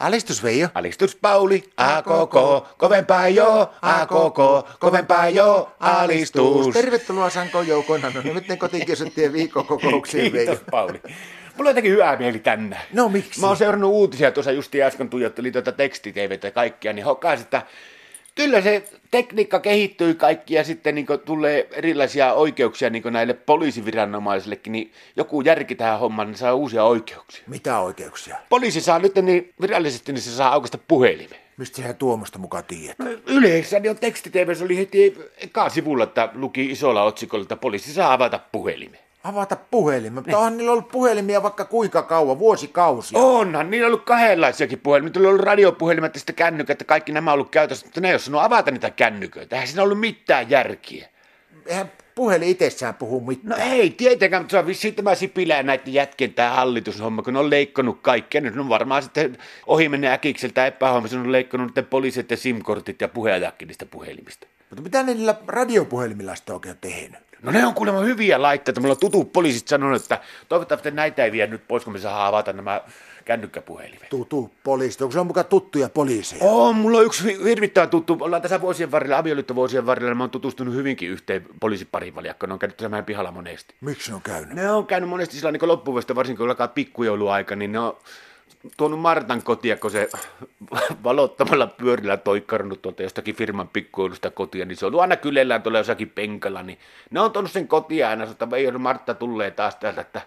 Alistus Veijo. Alistus Pauli, a koko, kovempaa jo, a koko, kovempaa jo, alistus. Tervetuloa Sanko joukoina. No nyt kotikiusattiin viikkokokouksiin Veijo. Kiitos Pauli. Mulla on jotenkin hyvä mieli tänään. No miksi? Mä oon seurannut uutisia tuossa just äsken tuijottelin tuota tekstitevetä ja kaikkia, niin hokkaas, että kyllä se tekniikka kehittyy kaikki ja sitten niin tulee erilaisia oikeuksia niin näille poliisiviranomaisillekin, niin joku järki tähän hommaan, niin saa uusia oikeuksia. Mitä oikeuksia? Poliisi saa nyt niin virallisesti, niin se saa aukasta puhelimen. Mistä sehän Tuomosta mukaan tiedät? No, yleensä niin on tekstiteivessä oli heti ekaa sivulla, että luki isolla otsikolla, että poliisi saa avata puhelimen. Avata puhelimen. Mutta onhan niillä ollut puhelimia vaikka kuinka kauan, vuosikausia. Onhan, niillä on ollut kahdenlaisiakin puhelimia. Niillä on ollut radiopuhelimet ja sitten kännykät kaikki nämä on ollut käytössä, mutta ne ei ole sanonut avata niitä kännyköitä. Eihän siinä ollut mitään järkiä. Eihän puhelin itsessään puhu mitään. No ei, tietenkään, mutta se on vissiin tämä Sipilä näiden jätkien tämä hallitushomma, kun ne on leikkonut kaikkea. Nyt on varmaan sitten ohi mennä äkikseltä epähommassa, on leikkonut poliisit ja SIM-kortit ja puheajakin niistä puhelimista. Mutta mitä ne niillä radiopuhelimilla sitten oikein tehnyt? No ne on kuulemma hyviä laitteita. Mulla on tutut poliisit sanonut, että toivottavasti näitä ei vie nyt pois, kun me saadaan avata nämä kännykkäpuhelimet. Tutu poliisi. Onko se on mukaan tuttuja poliiseja? On, mulla on yksi hirvittävän tuttu. Ollaan tässä vuosien varrella, avioliittovuosien varrella. Mä oon tutustunut hyvinkin yhteen poliisiparin valjakkoon. Ne on käynyt meidän pihalla monesti. Miksi ne on käynyt? Ne on käynyt monesti sillä niin loppuvuodesta, varsinkin kun alkaa pikkujouluaika, niin ne on tuonut Martan kotia, kun se valottamalla pyörillä toikkarannut tuolta jostakin firman pikkuilusta kotia, niin se on ollut aina kylellään tuolla jossakin penkalla, niin ne on tuonut sen kotia aina, että Veijo Martta tulee taas täältä, että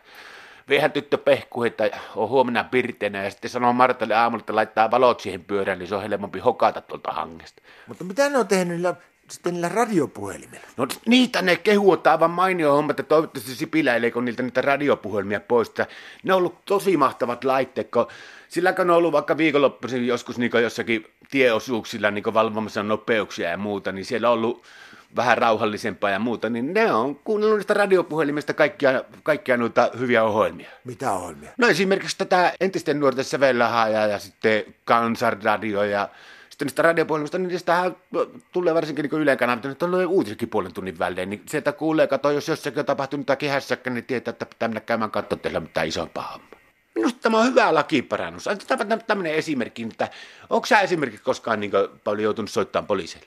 veihän tyttö pehku, että on huomenna pirteenä ja sitten sanoo Martalle aamulla, että laittaa valot siihen pyörään, niin se on helpompi hokata tuolta hangesta. Mutta mitä ne on tehnyt sitten niillä radiopuhelimilla? No niitä ne kehuu, että aivan mainio homma, että toivottavasti Sipilä ei niiltä niitä radiopuhelimia pois. Että ne on ollut tosi mahtavat laitteet, kun sillä kun on ollut vaikka viikonloppuisin joskus niin jossakin tieosuuksilla niin valvomassa nopeuksia ja muuta, niin siellä on ollut vähän rauhallisempaa ja muuta, niin ne on kuunnellut niistä radiopuhelimista kaikkia, kaikkia noita hyviä ohjelmia. Mitä ohjelmia? No esimerkiksi tätä entisten nuorten sävellähaajaa ja sitten kansanradio ja sitten niistä radiopuhelimista, niin niistähän tulee varsinkin niin Ylen kanavalta, että on uutisikin puolen tunnin välein, niin sieltä kuulee, kato, jos jossakin on tapahtunut jotain kehässäkään, niin tietää, että pitää mennä käymään katsoa teillä mitään isompaa hommaa. Minusta tämä on hyvä lakiparannus. Tämä tämmöinen esimerkki, että onko sä esimerkiksi koskaan niin paljon joutunut soittamaan poliisille?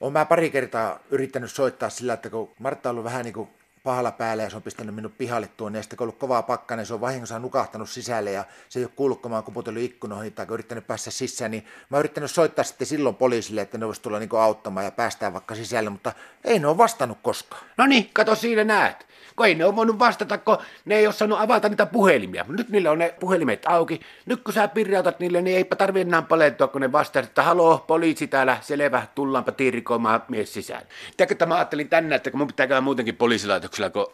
Olen mä pari kertaa yrittänyt soittaa sillä, että kun Martta on ollut vähän niin kuin pahalla päällä ja se on pistänyt minut pihalle tuonne ja sitten kun on ollut kovaa pakkanen, se on vahingossa nukahtanut sisälle ja se ei ole oon kuputellut ikkunoihin tai yrittänyt päästä sisään, niin mä oon yrittänyt soittaa sitten silloin poliisille, että ne voisi tulla niin auttamaan ja päästään vaikka sisälle, mutta ei ne ole vastannut koskaan. No niin, kato siinä näet. Kun ei ne ole voinut vastata, kun ne ei ole saanut avata niitä puhelimia. Nyt niillä on ne puhelimet auki. Nyt kun sä pirjautat niille, niin eipä tarvi enää palettua, kun ne vastaa, että haloo, poliisi täällä, selvä, tullaanpa tiirikoimaan mies sisään. Tiedätkö, että mä ajattelin tänne, että kun mun pitää käydä muutenkin poliisilaitoksella, kun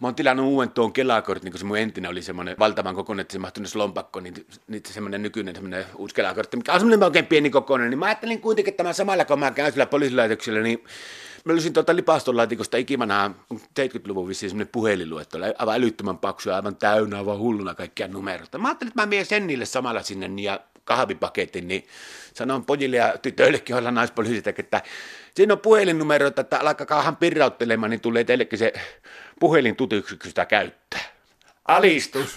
Mä oon tilannut uuden tuon kelakortin, niin kun se mun entinen oli semmoinen valtavan kokoinen, että se mahtui lompakko, niin, niin semmoinen nykyinen semmoinen uusi kelakortti, mikä on semmoinen oikein pieni kokoinen, niin mä ajattelin kuitenkin, että mä samalla kun mä käyn sillä poliisilaitoksella, niin Mä löysin tuota lipastolaatikosta ikivanhaa 70-luvun vissiin semmoinen puhelinluettelo, aivan älyttömän paksu aivan täynnä, aivan hulluna kaikkia numeroita. Mä ajattelin, että mä vien sen niille samalla sinne ja kahvipaketin, niin sanon pojille ja tytöillekin olla naispoliisit, että siinä on puhelinnumeroita, että alkakaahan pirrauttelemaan, niin tulee teillekin se puhelin käyttää. Alistus!